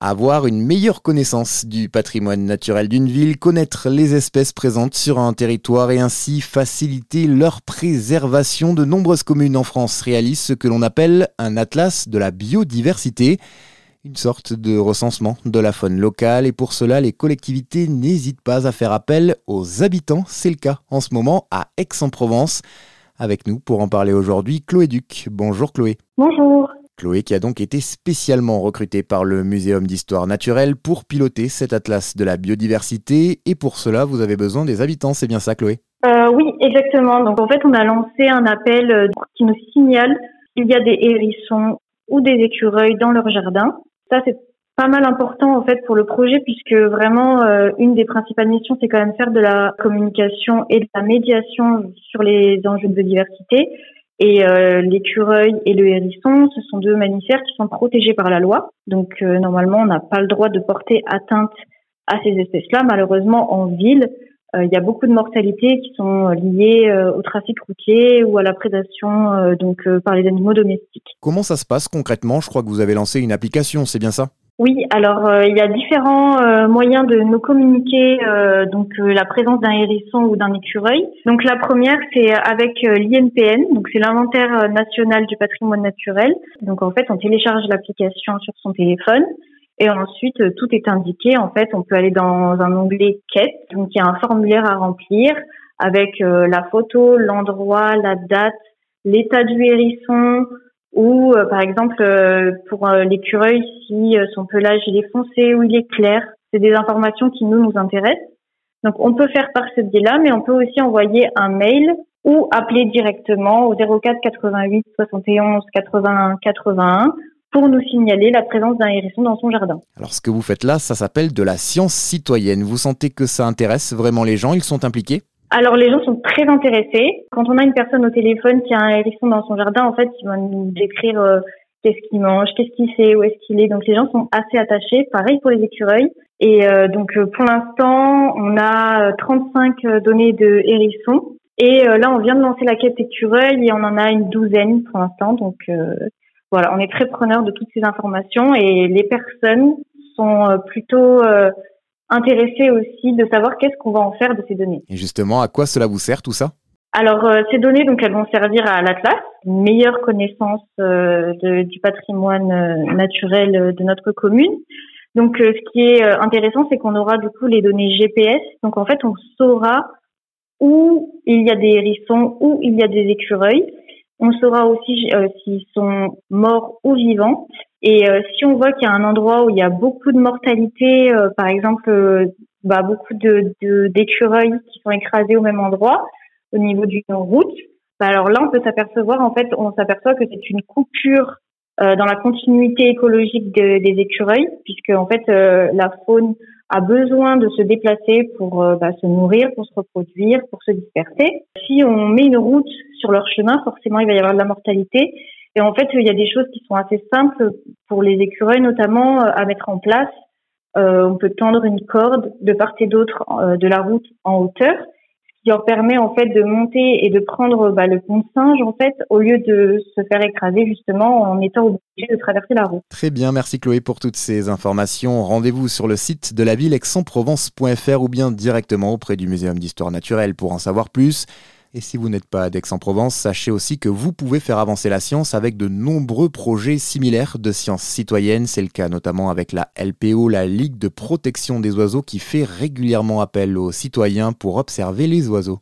Avoir une meilleure connaissance du patrimoine naturel d'une ville, connaître les espèces présentes sur un territoire et ainsi faciliter leur préservation. De nombreuses communes en France réalisent ce que l'on appelle un atlas de la biodiversité, une sorte de recensement de la faune locale et pour cela les collectivités n'hésitent pas à faire appel aux habitants. C'est le cas en ce moment à Aix-en-Provence. Avec nous pour en parler aujourd'hui, Chloé Duc. Bonjour Chloé. Bonjour. Chloé qui a donc été spécialement recrutée par le Muséum d'histoire naturelle pour piloter cet atlas de la biodiversité et pour cela vous avez besoin des habitants, c'est bien ça Chloé? Euh, Oui, exactement. Donc en fait on a lancé un appel euh, qui nous signale qu'il y a des hérissons ou des écureuils dans leur jardin. Ça c'est pas mal important en fait pour le projet puisque vraiment euh, une des principales missions c'est quand même faire de la communication et de la médiation sur les enjeux de biodiversité et euh, l'écureuil et le hérisson, ce sont deux mammifères qui sont protégés par la loi. Donc euh, normalement, on n'a pas le droit de porter atteinte à ces espèces-là. Malheureusement, en ville, euh, il y a beaucoup de mortalités qui sont liées au trafic routier ou à la prédation donc par les animaux domestiques. Comment ça se passe concrètement? Je crois que vous avez lancé une application, c'est bien ça? Oui, alors euh, il y a différents euh, moyens de nous communiquer euh, donc la présence d'un hérisson ou d'un écureuil. Donc la première c'est avec l'INPN, donc c'est l'inventaire national du patrimoine naturel. Donc en fait on télécharge l'application sur son téléphone et ensuite tout est indiqué. En fait on peut aller dans un onglet quête, donc il y a un formulaire à remplir avec la photo, l'endroit, la date, l'état du hérisson, ou euh, par exemple euh, pour euh, l'écureuil si son pelage est foncé ou il est clair. C'est des informations qui nous nous intéressent. Donc on peut faire par ce biais-là, mais on peut aussi envoyer un mail ou appeler directement au 04 88 71 81 81 pour nous signaler la présence d'un hérisson dans son jardin. Alors ce que vous faites là, ça s'appelle de la science citoyenne. Vous sentez que ça intéresse vraiment les gens Ils sont impliqués? Alors les gens sont très intéressés. Quand on a une personne au téléphone qui a un hérisson dans son jardin, en fait, ils vont nous décrire euh, qu'est-ce qu'il mange, qu'est-ce qu'il fait, où est-ce qu'il est. Donc les gens sont assez attachés. Pareil pour les écureuils. Et euh, donc euh, pour l'instant, on a 35 données de hérissons. Et là, on vient de lancer la quête écureuil et on en a une douzaine pour l'instant. Donc voilà, on est très preneur de toutes ces informations et les personnes sont plutôt intéressés aussi de savoir qu'est-ce qu'on va en faire de ces données. Et justement, à quoi cela vous sert tout ça? Alors euh, ces données, donc elles vont servir à l'Atlas, une meilleure connaissance euh, de, du patrimoine euh, naturel de notre commune. Donc ce qui est intéressant, c'est qu'on aura du coup les données GPS. Donc en fait, on saura où il y a des hérissons, où il y a des écureuils. On saura aussi s'ils sont morts ou vivants. Et euh, si on voit qu'il y a un endroit où il y a beaucoup de mortalité, euh, par exemple, euh, bah, beaucoup de d'écureuils qui sont écrasés au même endroit, au niveau d'une route, bah, alors là, on peut s'apercevoir, en fait, on s'aperçoit que c'est une coupure dans la continuité écologique des écureuils, puisque en fait, la faune a besoin de se déplacer pour bah, se nourrir, pour se reproduire, pour se disperser. Si on met une route sur leur chemin, forcément, il va y avoir de la mortalité. Et en fait, il y a des choses qui sont assez simples pour les écureuils, notamment euh, à mettre en place. Euh, on peut tendre une corde de part et d'autre euh, de la route en hauteur, ce qui leur permet en fait de monter et de prendre bah, le pont de singe en fait, au lieu de se faire écraser justement en étant obligé de traverser la route. Très bien, merci Chloé pour toutes ces informations. Rendez-vous sur le site de la ville aix-en-provence.fr ou bien directement auprès du Muséum d'histoire naturelle pour en savoir plus. Et si vous n'êtes pas d'Aix-en-Provence, sachez aussi que vous pouvez faire avancer la science avec de nombreux projets similaires de sciences citoyennes. C'est le cas notamment avec la LPO, la Ligue de protection des oiseaux, qui fait régulièrement appel aux citoyens pour observer les oiseaux.